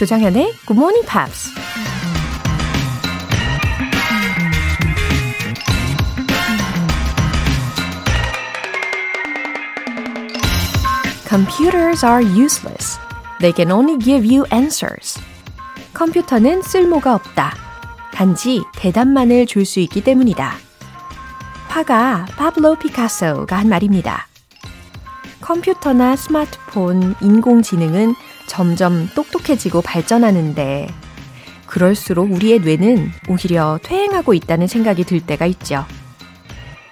조장현의 Good Morning Pops. Computers are useless. They can only give you answers. 컴퓨터는 쓸모가 없다. 단지 대답만을 줄 수 있기 때문이다. 화가 파블로 피카소가 한 말입니다. 컴퓨터나 스마트폰, 인공지능은 점점 똑똑해지고 발전하는데 그럴수록 우리의 뇌는 오히려 퇴행하고 있다는 생각이 들 때가 있죠.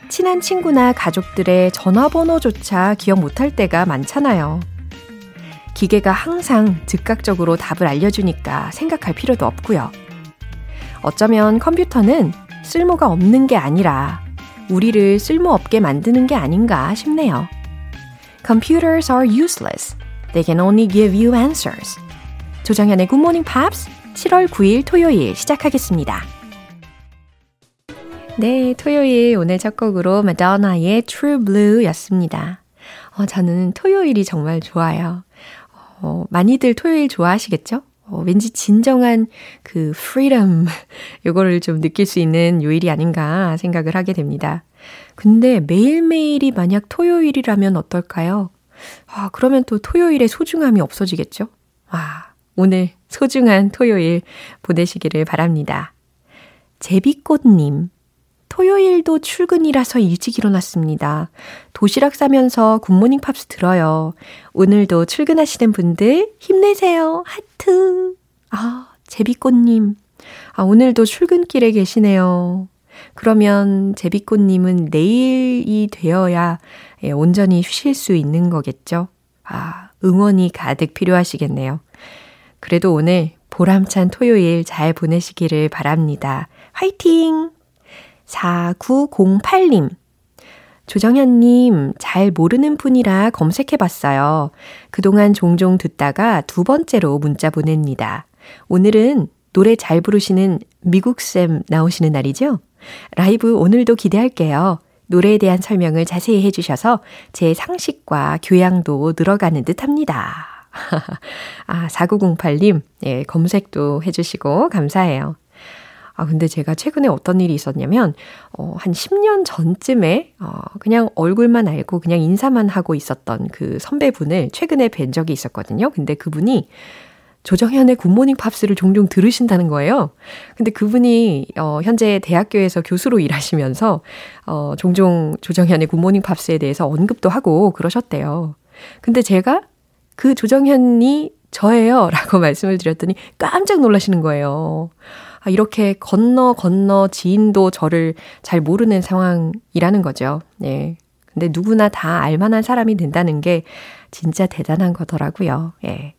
친한 친구나 가족들의 전화번호조차 기억 못할 때가 많잖아요. 기계가 항상 즉각적으로 답을 알려주니까 생각할 필요도 없고요. 어쩌면 컴퓨터는 쓸모가 없는 게 아니라 우리를 쓸모없게 만드는 게 아닌가 싶네요. Computers are useless. They can only give you answers. 조정현의 Good Morning Pops 7월 9일 토요일 시작하겠습니다. 네, 토요일 오늘 첫 곡으로 마더나의 True Blue 였습니다. 어, 저는 토요일이 정말 좋아요. 어, 많이들 토요일 좋아하시겠죠? 어, 왠지 진정한 그 freedom, 요거를 좀 느낄 수 있는 요일이 아닌가 생각을 하게 됩니다. 근데 매일매일이 만약 토요일이라면 어떨까요? 아, 그러면 또 토요일의 소중함이 없어지겠죠? 아, 오늘 소중한 토요일 보내시기를 바랍니다. 제비꽃님, 토요일도 출근이라서 일찍 일어났습니다. 도시락 싸면서 Good Morning Pops 들어요. 오늘도 출근하시는 분들 힘내세요. 하트. 아, 제비꽃님. 아, 오늘도 출근길에 계시네요. 그러면 제비꽃님은 내일이 되어야 예, 온전히 쉬실 수 있는 거겠죠? 아, 응원이 가득 필요하시겠네요. 그래도 오늘 보람찬 토요일 잘 보내시기를 바랍니다. 화이팅! 4908님. 조정현님, 잘 모르는 분이라 검색해 봤어요. 그동안 종종 듣다가 두 번째로 문자 보냅니다. 오늘은 노래 잘 부르시는 미국쌤 나오시는 날이죠? 라이브 오늘도 기대할게요. 노래에 대한 설명을 자세히 해주셔서 제 상식과 교양도 늘어가는 듯 합니다. 아, 4908님, 예, 검색도 해주시고 감사해요. 아, 근데 제가 최근에 어떤 일이 있었냐면, 어, 한 10년 전쯤에, 어, 그냥 얼굴만 알고 그냥 인사만 하고 있었던 그 선배분을 최근에 뵌 적이 있었거든요. 근데 그분이 조정현의 Good Morning Pops를 종종 들으신다는 거예요. 근데 그분이 어 현재 대학교에서 교수로 일하시면서 어 종종 조정현의 Good Morning Pops에 대해서 언급도 하고 그러셨대요. 근데 제가 그 조정현이 저예요. 라고 말씀을 드렸더니 깜짝 놀라시는 거예요. 아, 이렇게 건너 건너 지인도 저를 잘 모르는 상황이라는 거죠. 네. 근데 누구나 다 알만한 사람이 된다는 게 진짜 대단한 거더라고요. 예.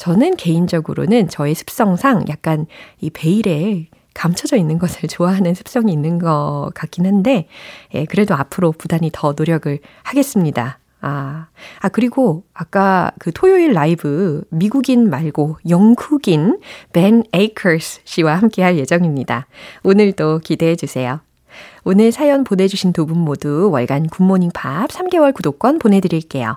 저는 개인적으로는 저의 습성상 약간 이 베일에 감춰져 있는 것을 좋아하는 습성이 있는 것 같긴 한데, 예, 그래도 앞으로 부단히 더 노력을 하겠습니다. 아, 아, 그리고 아까 그 토요일 라이브 미국인 말고 영국인 벤 에이커스 씨와 함께 할 예정입니다. 오늘도 기대해 주세요. 오늘 사연 보내주신 두 분 모두 월간 Good Morning Pops 3개월 구독권 보내드릴게요.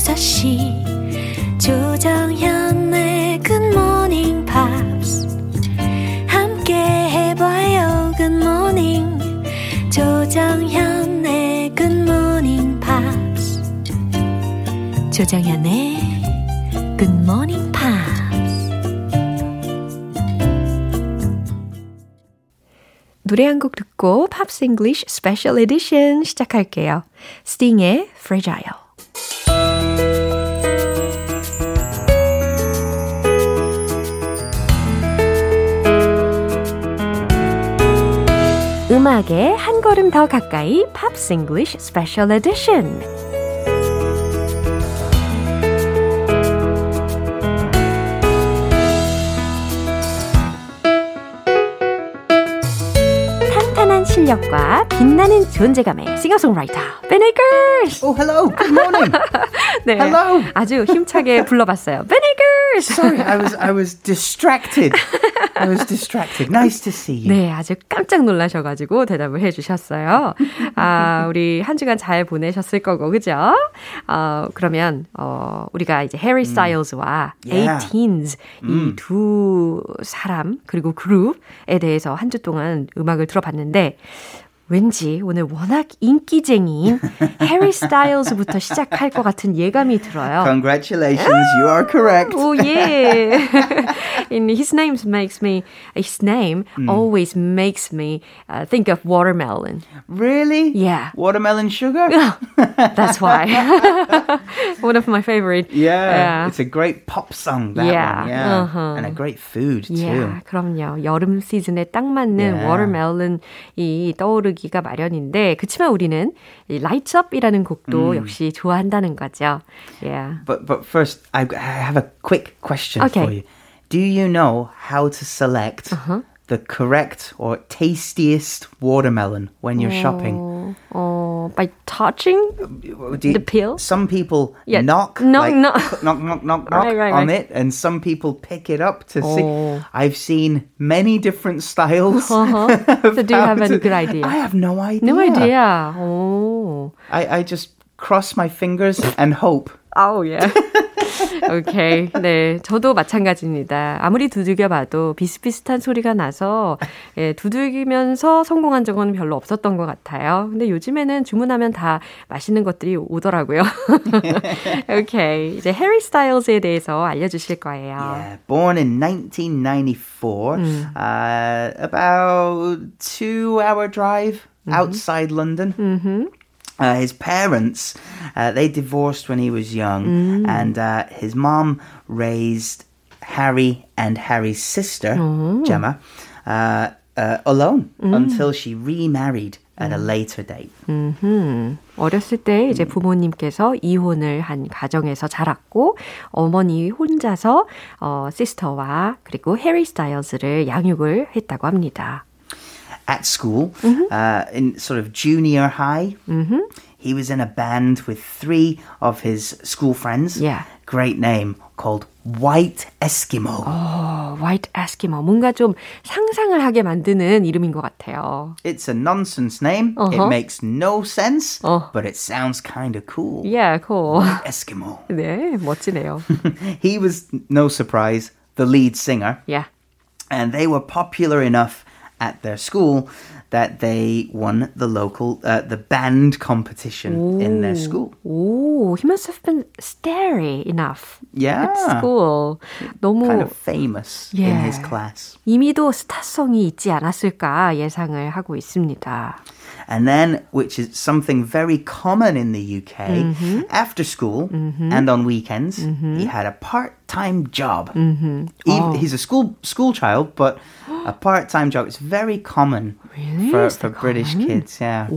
6시. 조정현의 Good Morning Pops 함께 해봐요 Good morning 조정현의 Good Morning Pops 조정현의 Good Morning Pops 노래 한 곡 듣고 Pops English Special Edition 시작할게요. Sting의 Fragile 음악에 한 걸음 더 가까이 Pops English Special Edition 탄탄한 실력과 빛나는 존재감의 싱어송라이터 벤 에이커스. Oh, hello. 네. Hello 아주 힘차게 불러봤어요. Ben Akers. Sorry, I was I was distracted. I was distracted. Nice to see you. 네, 아주 깜짝 놀라셔가지고 대답을 해주셨어요. 아, 우리 한 주간 잘 보내셨을 거고, 그죠? 어, 그러면, 어, 우리가 이제 해리 스타일즈와 Yeah. 18s 이두 사람, 그리고 그룹에 대해서 한 주 동안 음악을 들어봤는데, 왠지 오늘 워낙 인기쟁이인 해리 스타일즈부터 시작할 것 같은 예감이 들어요. Congratulations, you are correct. Oh yeah. and his name makes me his name always makes me uh, think of watermelon. Really? Yeah. Watermelon sugar? That's why. One of my favorite. Yeah, Yeah. it's a great pop song. That Yeah, one, yeah, uh-huh. and a great food too. Yeah, 그럼요. 여름 시즌에 딱 맞는 Yeah. 워터멜론이 떠오르기가 마련인데 그치만 우리는 이 Lights Up이라는 곡도 역시 좋아한다는 거죠. Yeah. But but first, I, I have a quick question Okay. for you. Do you know how to select Uh-huh. the correct or tastiest watermelon when you're shopping? 어, 어, by touching? You- The peel? Some people Yeah, knock, knock, like, knock. knock, knock, knock, Right, right, on right. it, and some people pick it up to see. Oh. I've seen many different styles. Uh-huh. So do you have a good idea? I have no idea. No idea. Oh. I, I just cross my fingers and hope. 아우, 예. 오케이. 네. 저도 마찬가지입니다. 아무리 두들겨 봐도 비슷비슷한 소리가 나서, 예, 두들기면서 성공한 적은 별로 없었던 것 같아요. 근데 요즘에는 주문하면 다 맛있는 것들이 오더라고요. 오케이. 이제 해리 스타일즈에 대해서 알려 주실 거예요. Yeah, born in 1994, uh, about two hour drive outside London. Uh, his parents, uh, they divorced when he was young, and uh, his mom raised Harry and Harry's sister, Gemma, uh, uh, alone until she remarried at a later date. 음, 어렸을 때 이제 부모님께서 이혼을 한 가정에서 자랐고 어머니 혼자서 어, 시스터와 그리고 해리 스타일즈를 양육을 했다고 합니다. at school, uh, in sort of junior high. He was in a band with three of his school friends. Yeah. Great name called White Eskimo. 어, White Eskimo 뭔가 좀 상상을 하게 만드는 이름인 것 같아요. It's a nonsense name. Uh-huh. It makes no sense, Oh. but it sounds kind of cool. Yeah, cool. Eskimo. 네, 멋지네요. he was, no surprise, the lead singer, Yeah. and they were popular enough at their school that they won the local, uh, the band competition in their school. 오, he must have been starry enough Yeah. at school. 너무 kind of famous in his Yeah. class. 이미도 스타성이 있지 않았을까 예상을 하고 있습니다. And then, which is something very common in the UK, after school and on weekends, he had a part-time job. Even- He's a school school child, but a part-time job. It's very common Really? for, for British common? kids. Yeah.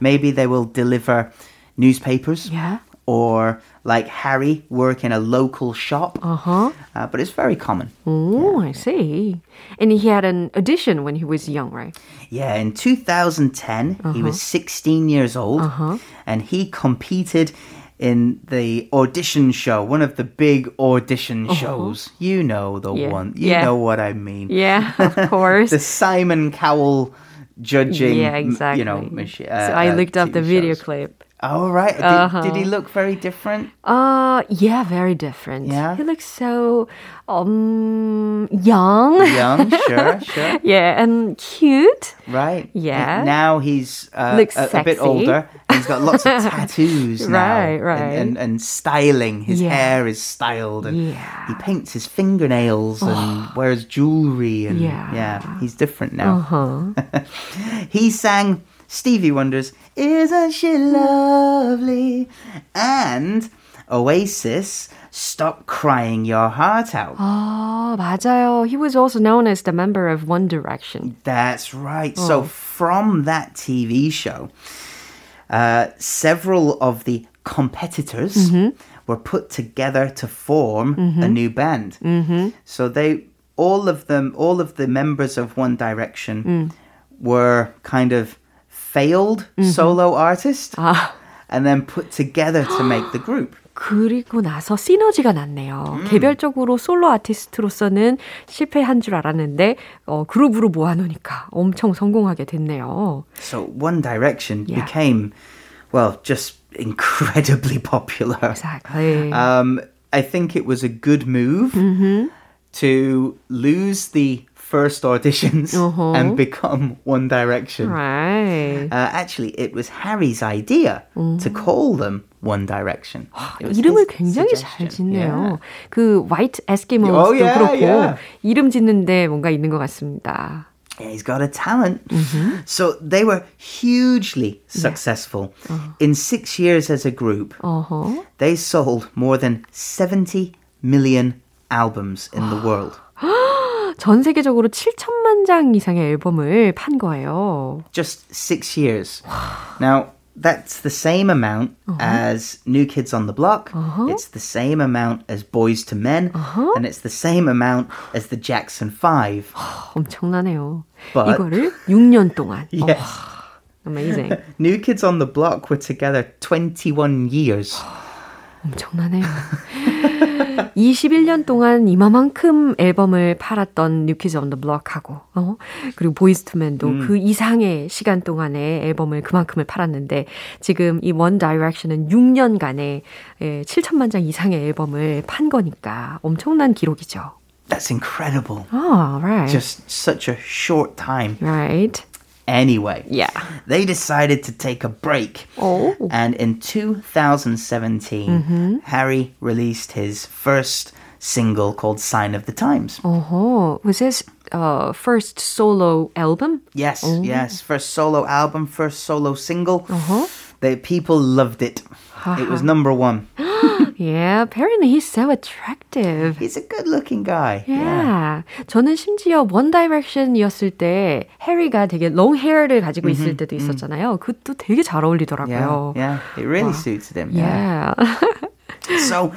Maybe they will deliver newspapers. Yeah. Or like Harry, work in a local shop. Uh-huh. Uh, but it's very common. Oh, I see. And he had an audition when he was young, right? Yeah, in 2010, he was 16 years old and he competed in the audition show, one of the big audition shows. You know the Yeah. one. You Yeah. know what I mean. Yeah, of course. The Simon Cowell judging, yeah, exactly. you know, machi- so uh, I uh, looked up the video shows. clip. Oh, right. Did, Uh-huh. did he look very different? Uh, yeah, very different. Yeah? He looks so um young. Young, sure, sure. yeah, and cute. Right. Yeah. Now he's uh, Looks a, a bit older. He's got lots of tattoos now. Right, and- right. And, and, styling. His Yeah. hair is styled. And Yeah. he paints his fingernails and wears jewelry. And Yeah. he's different now. Uh-huh. he sang Stevie Wonder's Isn't She Lovely? And Oasis, Stop Crying Your Heart Out. 아, 맞아요. He was also known as the member of One Direction. That's right. So from that TV show, uh, several of the competitors were put together to form a new band. So they, all of them, all of the members of One Direction were kind of failed mm-hmm. solo artists 아. and then put together to make the group. 그리고 나서 시너지가 났네요. 음. 개별적으로 솔로 아티스트로서는 실패한 줄 알았는데 어, 그룹으로 모아놓으니까 엄청 성공하게 됐네요. So One Direction yeah. became, well, just incredibly popular. Exactly. Um, I think it was a good move mm-hmm. to lose the first auditions uh-huh. and become One Direction. Right. Uh, actually, it was Harry's idea mm. to call them One Direction. 이름을 굉장히 잘 짓네요. Yeah. 그 White Eskimos도 oh, yeah, 그렇고 yeah. 이름 짓는데 뭔가 있는 것 같습니다. Yeah, he's got a talent. Mm-hmm. So they were hugely successful. Yeah. Uh-huh. In six years as a group, uh-huh. they sold more than 70 million albums in the world. 전 세계적으로 7천만 장 이상의 앨범을 판 거예요. Just six years. Now, that's the same amount uh-huh. as New Kids on the Block. Uh-huh. It's the same amount as Boys to Men. Uh-huh. And it's the same amount as the Jackson 5. 엄청나네요. But, 이거를 6년 동안. Yes. amazing. New Kids on the Block were together 21 years. 엄청나네요. 21년 동안 이마만큼 앨범을 팔았던 뉴키즈 온 더 블럭하고 어? 그리고 보이스 투맨도 음. 그 이상의 시간 동안에 앨범을 그만큼을 팔았는데 지금 이 원 다이렉션은 6년간에 예, 7천만 장 이상의 앨범을 판 거니까 엄청난 기록이죠. That's incredible. Oh, right. Just such a short time. Right. Anyway. Yeah. They decided to take a break. Oh. And in 2017, mm-hmm. Harry released his first single called Sign of the Times. Oh, was this uh, first solo album? Yes, oh. yes. First solo album, first solo single. Uh-huh. The people loved it. It was number one. yeah, apparently he's so attractive. He's a good-looking guy. Yeah. yeah. 저는 심지어 One Direction이었을 때 해리가 되게 long hair를 가지고 mm-hmm, 있을 때도 있었잖아요. 그것도 되게 잘 어울리더라고요. Yeah, yeah. it really wow. suits him. Yeah. yeah. so.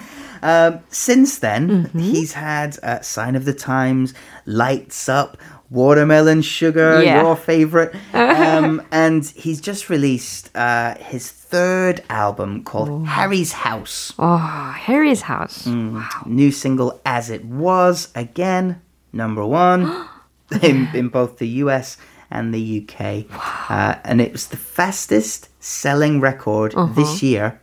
Um, since then, mm-hmm. he's had uh, Sign of the Times, Lights Up, Watermelon Sugar, yeah. your favorite. Um, and he's just released uh, his third album called oh. Harry's House. Oh, Harry's House. Mm. Wow. New single As It Was, again, number one in, in both the US and the UK. Wow. Uh, and it was the fastest selling record uh-huh. this year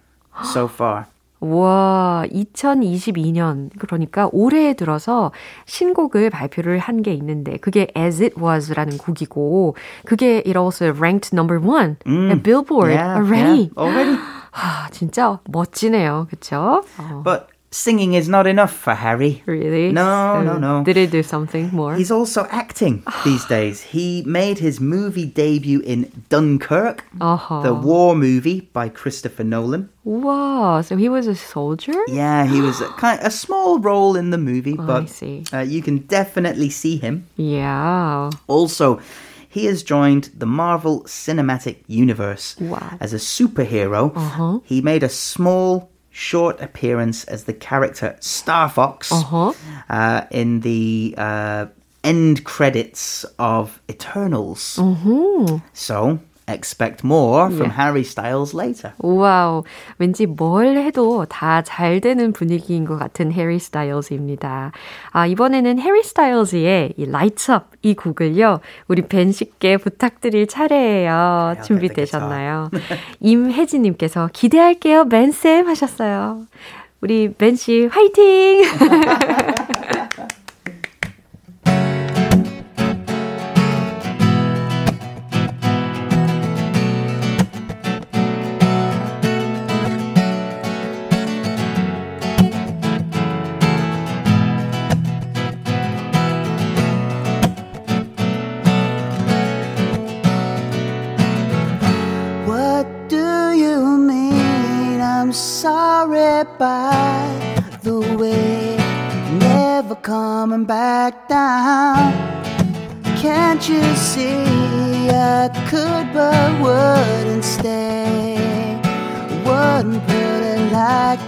so far. 와, 2022년, 그러니까 올해에 들어서 신곡을 발표를 한 게 있는데, 그게 As It Was라는 곡이고, 그게 it also ranked number one mm. at Billboard yeah, already. Yeah, already. 아, 진짜 멋지네요. 그쵸? 어. But singing is not enough for Harry. Really? No, so no, no. Did he do something more? He's also acting these days. He made his movie debut in Dunkirk, uh-huh. the war movie by Christopher Nolan. Wow, so he was a soldier? Yeah, he was a, kind of, a small role in the movie, oh, but uh, you can definitely see him. Yeah. Also, he has joined the Marvel Cinematic Universe wow. as a superhero. Uh-huh. He made a small short appearance as the character Star Fox uh-huh. uh, in the uh, end credits of Eternals. Uh-huh. So expect more from yeah. Harry Styles later. 와우, 왠지 뭘 해도 다 잘 되는 분위기인 것 같은 해리 스타일즈입니다. 아, 이번에는 해리 스타일즈의 이 Lights Up 이 곡을요, 우리 벤 씨께 부탁드릴 차례예요. 네, 준비되셨나요? 임혜진님께서 기대할게요, 벤쌤 하셨어요. 우리 벤 씨 화이팅!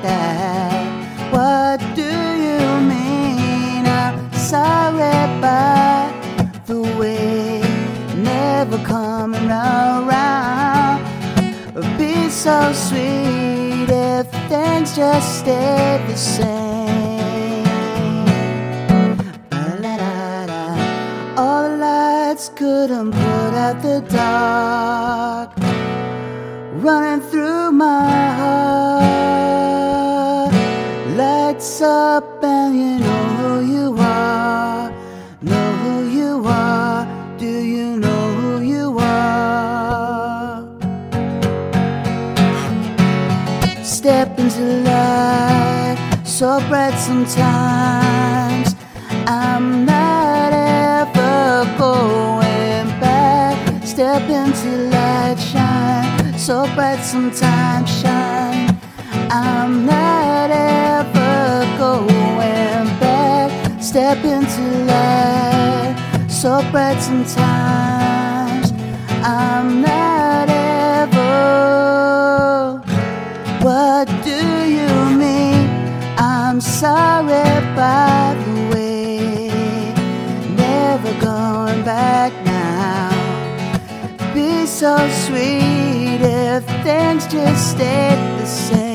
that. What do you mean? I'm sorry by the way, never coming around. Be so sweet if things just stayed the same. All the lights couldn't put out the dark running through my Up, and you know who you are. Know who you are. Do you know who you are? Step into light, so bright sometimes. I'm not ever going back. Step into light, shine, so bright sometimes shine. I'm not ever. Step into light, so bright sometimes. I'm not ever. What do you mean? I'm sorry, by the way. Never going back now. Be so sweet if things just stayed the same.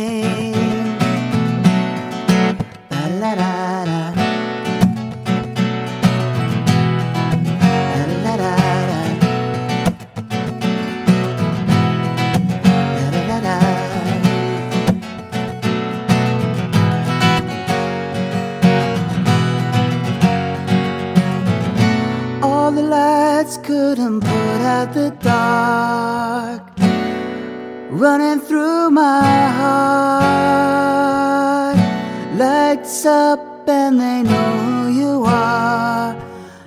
And they know you are.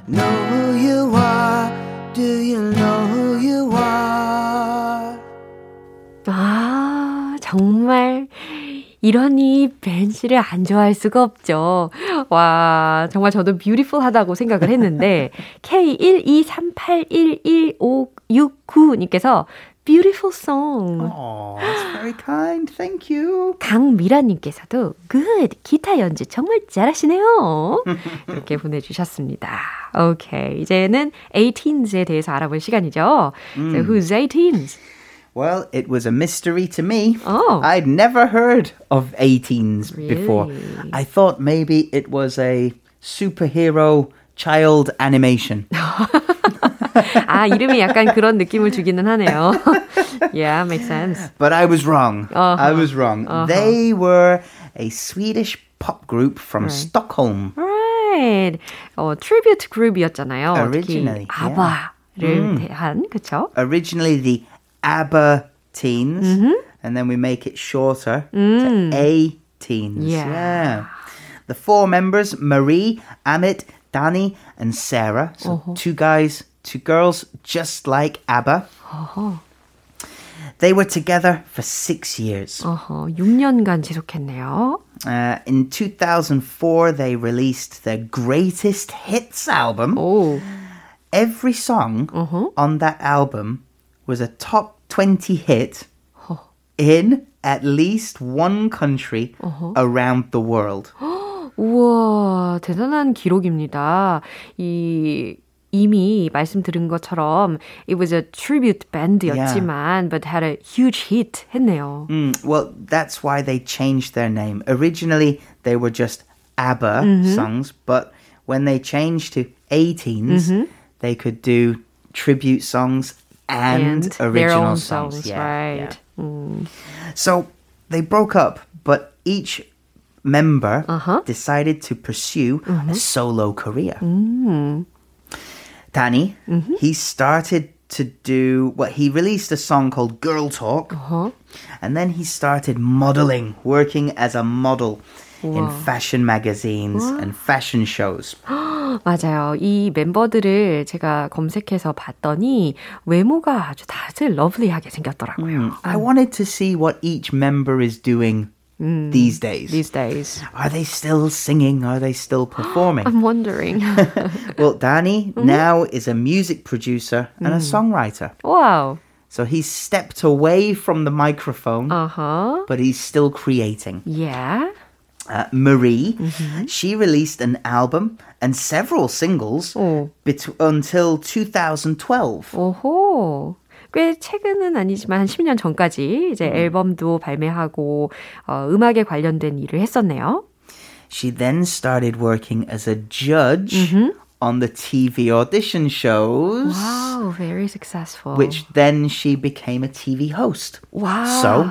Know you are. Do you know you are? 아, 정말 이러니 벤 씨를 안 좋아할 수가 없죠. 와, 정말 저도 뷰티풀 하다고 생각을 했는데 K123811569님께서 beautiful song. Oh, that's very kind. Thank you. 강미라님께서도 good 기타 연주 정말 잘하시네요. 이렇게 보내주셨습니다. 오케이 이제는 18s에 대해서 알아볼 시간이죠. So who's 18s? Well, it was a mystery to me. Oh. I'd never heard of 18s before. Really? I thought maybe it was a superhero child animation. 아 이름이 약간 그런 느낌을 주기는 하네요. yeah, makes sense. But I was wrong. Uh-huh. I was wrong. They were a Swedish pop group from Stockholm. Right. 어, 트리뷰트 그룹이었잖아요. Originally, 특히 yeah. 아바를 대한 그쵸? Originally the ABBA teens, Mm-hmm. and then we make it shorter to A teens. Mm. Yeah. The four members, Marie, Amit, Danny, and Sarah. So Uh-huh. two guys, two girls, just like ABBA. 어허, They were together for six years. 어허, 6년간 지속했네요. Uh, in 2004, they released their greatest hits album. 오, Every song Uh-huh. on that album was a top 20 hit in at least one country Uh-huh. around the world. 우와, 대단한 기록입니다. 이 이미 말씀드린 것처럼 it was a tribute band였지만 but had a huge hit 했네요. Mm, well, that's why they changed their name. Originally, they were just ABBA Mm-hmm. songs, but when they changed to 18s, Mm-hmm. they could do tribute songs and, their original own songs. songs, Yeah, right. yeah. 음, So they broke up, but each member Uh-huh. decided to pursue a solo career. 음. Danny, Mm-hmm. he started to do what he released a song called Girl Talk, 어허. and then he started modeling, working as a model in fashion magazines and fashion shows. 맞아요. 이 멤버들을 제가 검색해서 봤더니 외모가 아주 다들 러블리하게 생겼더라고요. I wanted to see what each member is doing these days. These days. Are they still singing? Are they still performing? I'm wondering. well, Danny now is a music producer and a songwriter. wow. So he's stepped away from the microphone, Uh-huh. but he's still creating. Yeah. uh, Marie, mm-hmm. she released an album and several singles oh. bet- until 2012. 오호. 꽤 최근은 아니지만 한 10년 전까지 이제 음. 앨범도 발매하고 어, 음악에 관련된 일을 했었네요. She then started working as a judge mm-hmm. on the TV audition shows. Wow, very successful. Which then she became a TV host. Wow. So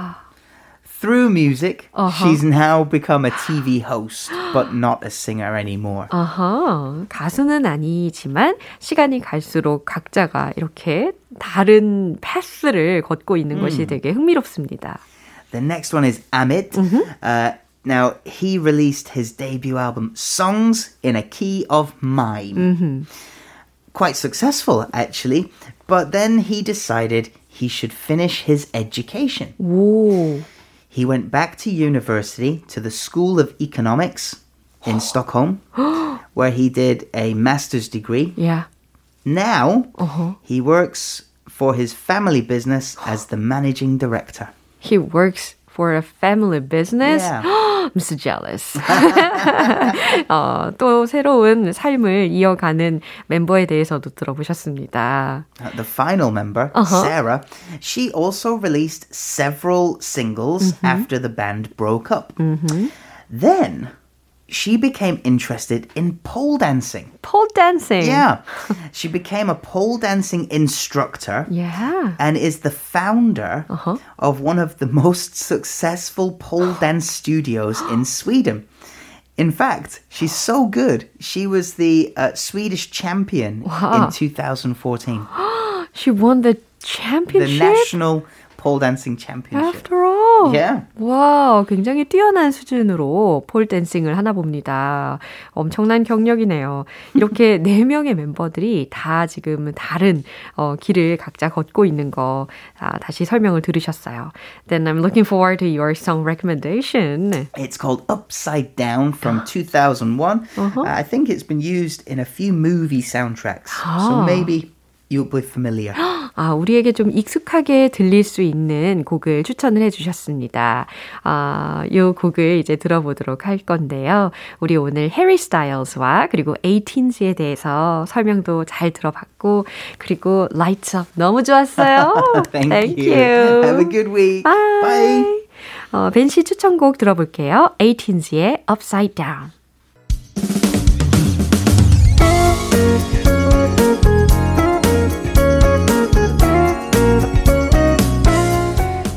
through music, uh-huh. she's now become a TV host, but not a singer anymore. uh-huh. 가수는 아니지만 시간이 갈수록 각자가 이렇게 다른 패스를 걷고 있는 mm. 것이 되게 흥미롭습니다. The next one is Amit. Mm-hmm. Uh, now, he released his debut album, Songs in a Key of Mime. Mm-hmm. Quite successful, actually, but then he decided he should finish his education. Whoa. He went back to university to the School of Economics in Stockholm, where he did a master's degree. Yeah. Now, uh-huh. he works for his family business as the managing director. He works for a family business. Yeah. I'm so jealous. 어, 또 새로운 삶을 이어가는 멤버에 대해서도 들어보셨습니다. The final member, uh-huh. Sarah, she also released several singles mm-hmm. after the band broke up. Mm-hmm. Then she became interested in pole dancing. Pole dancing? Yeah. she became a pole dancing instructor. Yeah. And is the founder uh-huh. of one of the most successful pole dance studios in Sweden. In fact, she's so good. She was the uh, Swedish champion wow. in 2014. she won the championship? The national pole dancing championship. After all. Yeah. 와, 굉장히 뛰어난 수준으로 폴 댄싱을 하나 봅니다. 엄청난 경력이네요. 이렇게 네 명의 멤버들이 다 지금 다른 어, 길을 각자 걷고 있는 거 아, 다시 설명을 들으셨어요. Then I'm looking forward to your song recommendation. It's called Upside Down from 2001. Uh-huh. I think it's been used in a few movie soundtracks. So maybe you'll be familiar. 아, 우리에게 좀 익숙하게 들릴 수 있는 곡을 추천을 해 주셨습니다. 아, 요 곡을 이제 들어보도록 할 건데요. 우리 오늘 해리 스타일즈와 그리고 에이틴즈에 대해서 설명도 잘 들어봤고 그리고 Lights Up 너무 좋았어요. Thank, Thank you. you. Have a good week. Bye. Bye. 어, 벤씨 추천곡 들어볼게요. 에이틴즈의 Upside Down.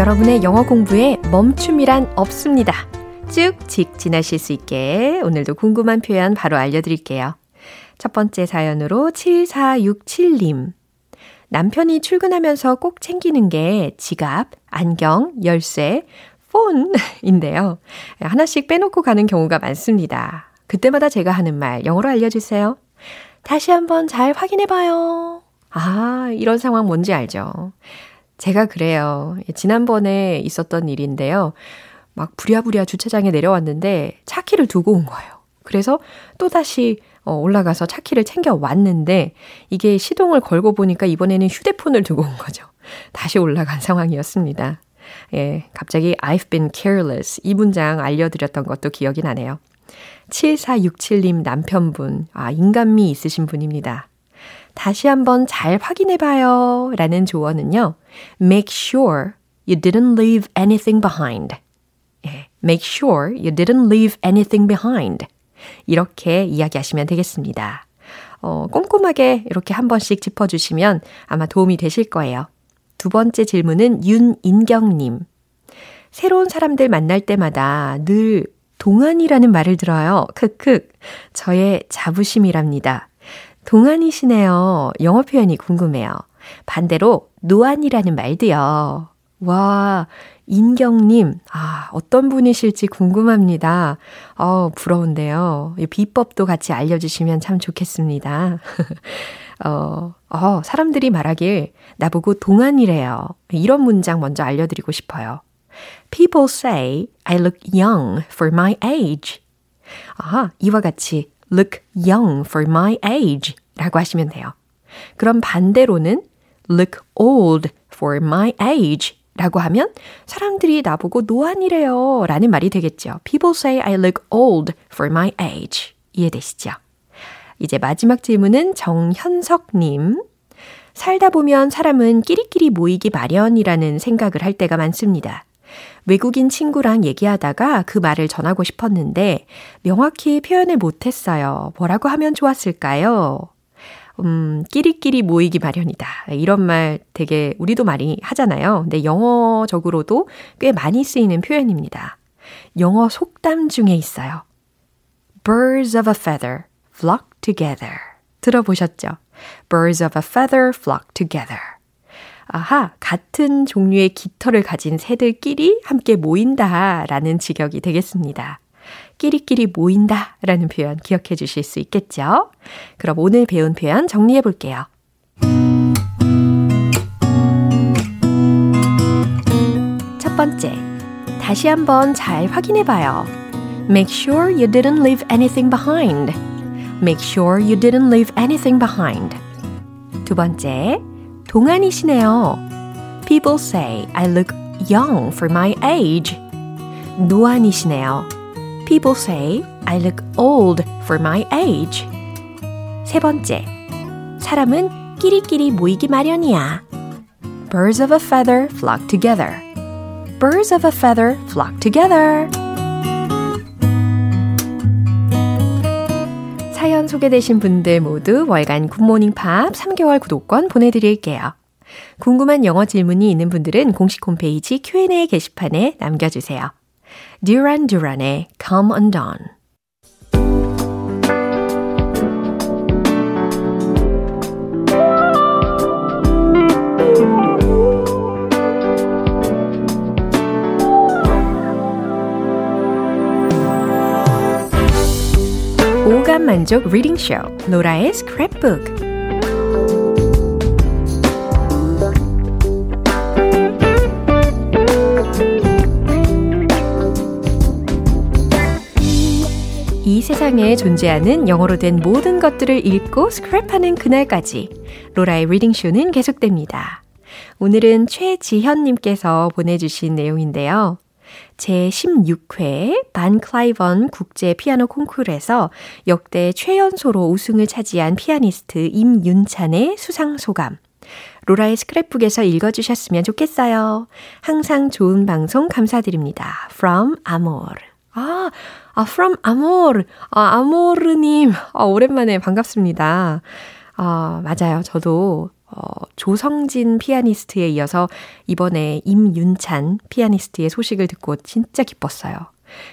여러분의 영어 공부에 멈춤이란 없습니다. 쭉직 지나실 수 있게 오늘도 궁금한 표현 바로 알려드릴게요. 첫 번째 사연으로 7467님. 남편이 출근하면서 꼭 챙기는 게 지갑, 안경, 열쇠, 폰인데요. 하나씩 빼놓고 가는 경우가 많습니다. 그때마다 제가 하는 말 영어로 알려주세요. 다시 한번 잘 확인해봐요. 아, 이런 상황 뭔지 알죠? 제가 그래요. 지난번에 있었던 일인데요. 막 부랴부랴 주차장에 내려왔는데 차 키를 두고 온 거예요. 그래서 또다시 어, 올라가서 차 키를 챙겨 왔는데 이게 시동을 걸고 보니까 이번에는 휴대폰을 두고 온 거죠. 다시 올라간 상황이었습니다. 예, 갑자기 I've been careless 이 문장 알려드렸던 것도 기억이 나네요. 7467님 남편분, 아, 인간미 있으신 분입니다. 다시 한번 잘 확인해 봐요. 라는 조언은요. Make sure you didn't leave anything behind. 예, make sure you didn't leave anything behind. 이렇게 이야기하시면 되겠습니다. 어, 꼼꼼하게 이렇게 한 번씩 짚어주시면 아마 도움이 되실 거예요. 두 번째 질문은 윤인경님. 새로운 사람들 만날 때마다 늘 동안이라는 말을 들어요. 크크. 저의 자부심이랍니다. 동안이시네요. 영어 표현이 궁금해요. 반대로 노안이라는 말도요. 와, 인경님, 아, 어떤 분이실지 궁금합니다. 어, 부러운데요. 이 비법도 같이 알려주시면 참 좋겠습니다. 어, 어, 사람들이 말하길 나보고 동안이래요. 이런 문장 먼저 알려드리고 싶어요. People say I look young for my age. 아, 이와 같이 look young for my age 라고 하시면 돼요. 그럼 반대로는 look old for my age 라고 하면 사람들이 나보고 노안이래요 라는 말이 되겠죠. People say I look old for my age. 이해되시죠? 이제 마지막 질문은 정현석님. 살다 보면 사람은 끼리끼리 모이기 마련이라는 생각을 할 때가 많습니다. 외국인 친구랑 얘기하다가 그 말을 전하고 싶었는데 명확히 표현을 못했어요. 뭐라고 하면 좋았을까요? 음, 끼리끼리 모이기 마련이다. 이런 말 되게 우리도 많이 하잖아요. 근데 영어적으로도 꽤 많이 쓰이는 표현입니다. 영어 속담 중에 있어요. Birds of a feather flock together. 들어보셨죠? Birds of a feather flock together. 아하, 같은 종류의 깃털을 가진 새들끼리 함께 모인다 라는 직역이 되겠습니다. 끼리끼리 모인다 라는 표현 기억해 주실 수 있겠죠? 그럼 오늘 배운 표현 정리해 볼게요. 첫 번째, 다시 한번 잘 확인해 봐요. Make sure you didn't leave anything behind. Make sure you didn't leave anything behind. 두 번째, 동안이시네요. People say I look young for my age. 노안이시네요. People say I look old for my age. 세 번째, 사람은 끼리끼리 모이기 마련이야. Birds of a feather flock together. Birds of a feather flock together. 사연 소개되신 분들 모두 월간 굿모닝 팝 3개월 구독권 보내드릴게요. 궁금한 영어 질문이 있는 분들은 공식 홈페이지 Q&A 게시판에 남겨주세요. Duran Duran의 Come Undone 오감 만족 reading 쇼 로라의 스크랩북 이 세상에 존재하는 영어로 된 모든 것들을 읽고 스크랩하는 그날까지 로라의 reading 쇼는 계속됩니다. 오늘은 최지현님께서 보내주신 내용인데요. 제16회 반 클라이번 국제 피아노 콩쿠르에서 역대 최연소로 우승을 차지한 피아니스트 임윤찬의 수상 소감. 로라의 스크랩북에서 읽어주셨으면 좋겠어요. 항상 좋은 방송 감사드립니다. From Amor. 아, 아, from Amor. 아, 아모르님. 아, 오랜만에 반갑습니다. 아, 맞아요. 저도 어, 조성진 피아니스트에 이어서 이번에 임윤찬 피아니스트의 소식을 듣고 진짜 기뻤어요.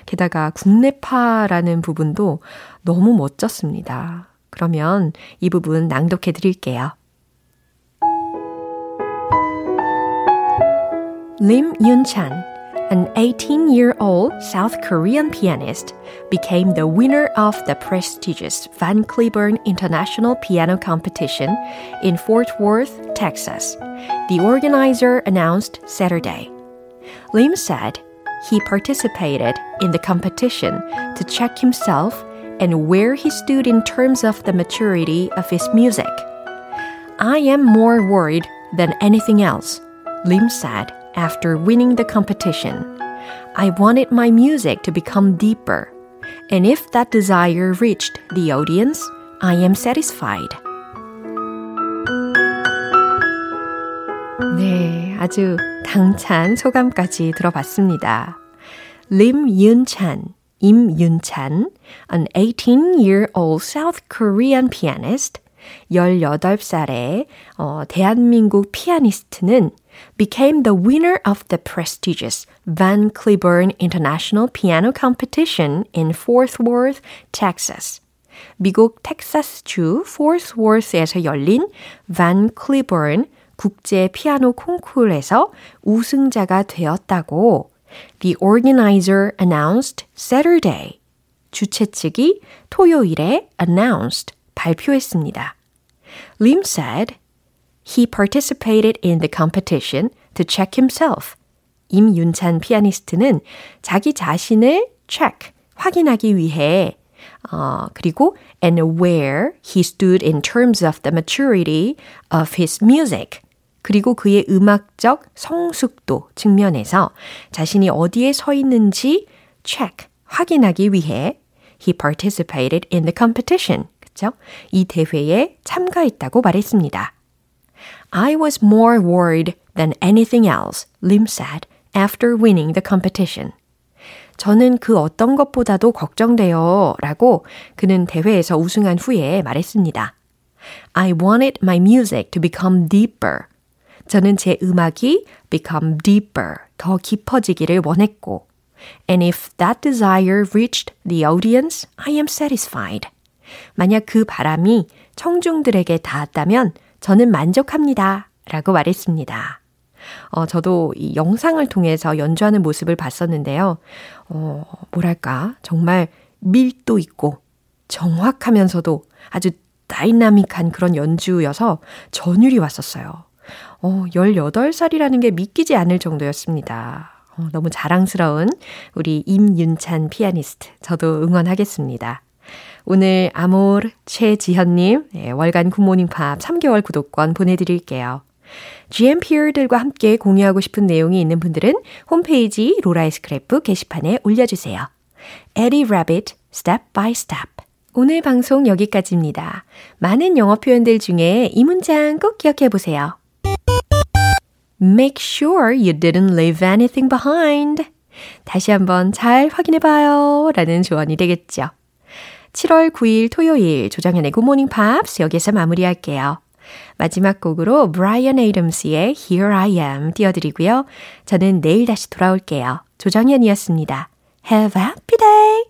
게다가 국내파라는 부분도 너무 멋졌습니다. 그러면 이 부분 낭독해 드릴게요. 림 윤찬 an 18 year old South Korean pianist, became the winner of the prestigious Van Cliburn International Piano Competition in Fort Worth, Texas, the organizer announced Saturday. Lim said he participated in the competition to check himself and where he stood in terms of the maturity of his music. I am more worried than anything else, Lim said after winning the competition. I wanted my music to become deeper. And if that desire reached the audience, I am satisfied. 네, 아주 당찬 소감까지 들어봤습니다. 림 윤찬, 임윤찬, an 18-year-old South Korean pianist, 18살의 어, 대한민국 피아니스트는 became the winner of the prestigious Van Cliburn International Piano Competition in Fort Worth, Texas. 미국 텍사스주 포스워스에서 열린 Van Cliburn 국제 피아노 콩쿠르에서 우승자가 되었다고 The organizer announced Saturday. 주최 측이 토요일에 announced 발표했습니다. Lim said he participated in the competition to check himself. 임윤찬 피아니스트는 자기 자신을 check, 확인하기 위해 어, 그리고 and where he stood in terms of the maturity of his music. 그리고 그의 음악적 성숙도 측면에서 자신이 어디에 서 있는지 check, 확인하기 위해 he participated in the competition. 그쵸? 이 대회에 참가했다고 말했습니다. I was more worried than anything else, Lim said after winning the competition. 저는 그 어떤 것보다도 걱정돼요. 라고 그는 대회에서 우승한 후에 말했습니다. I wanted my music to become deeper. 저는 제 음악이 become deeper, 더 깊어지기를 원했고, and if that desire reached the audience, I am satisfied. 만약 그 바람이 청중들에게 닿았다면 저는 만족합니다. 라고 말했습니다. 어, 저도 이 영상을 통해서 연주하는 모습을 봤었는데요. 어, 뭐랄까, 정말 밀도 있고 정확하면서도 아주 다이나믹한 그런 연주여서 전율이 왔었어요. 어, 18살이라는 게 믿기지 않을 정도였습니다. 어, 너무 자랑스러운 우리 임윤찬 피아니스트. 저도 응원하겠습니다. 오늘 아모르 최지현님 네, 월간 굿모닝 팝 3개월 구독권 보내드릴게요. GMPR들과 함께 공유하고 싶은 내용이 있는 분들은 홈페이지 로라의 스크랩북 게시판에 올려주세요. 에디 라빗 by Step 오늘 방송 여기까지입니다. 많은 영어 표현들 중에 이 문장 꼭 기억해 보세요. Make sure you didn't leave anything behind. 다시 한번 잘 확인해 봐요. 라는 조언이 되겠죠. 7월 9일 토요일 조정현의 굿모닝 팝스 여기서 마무리할게요. 마지막 곡으로 브라이언 에이덤스의 Here I Am 띄워드리고요. 저는 내일 다시 돌아올게요. 조정현이었습니다. Have a happy day!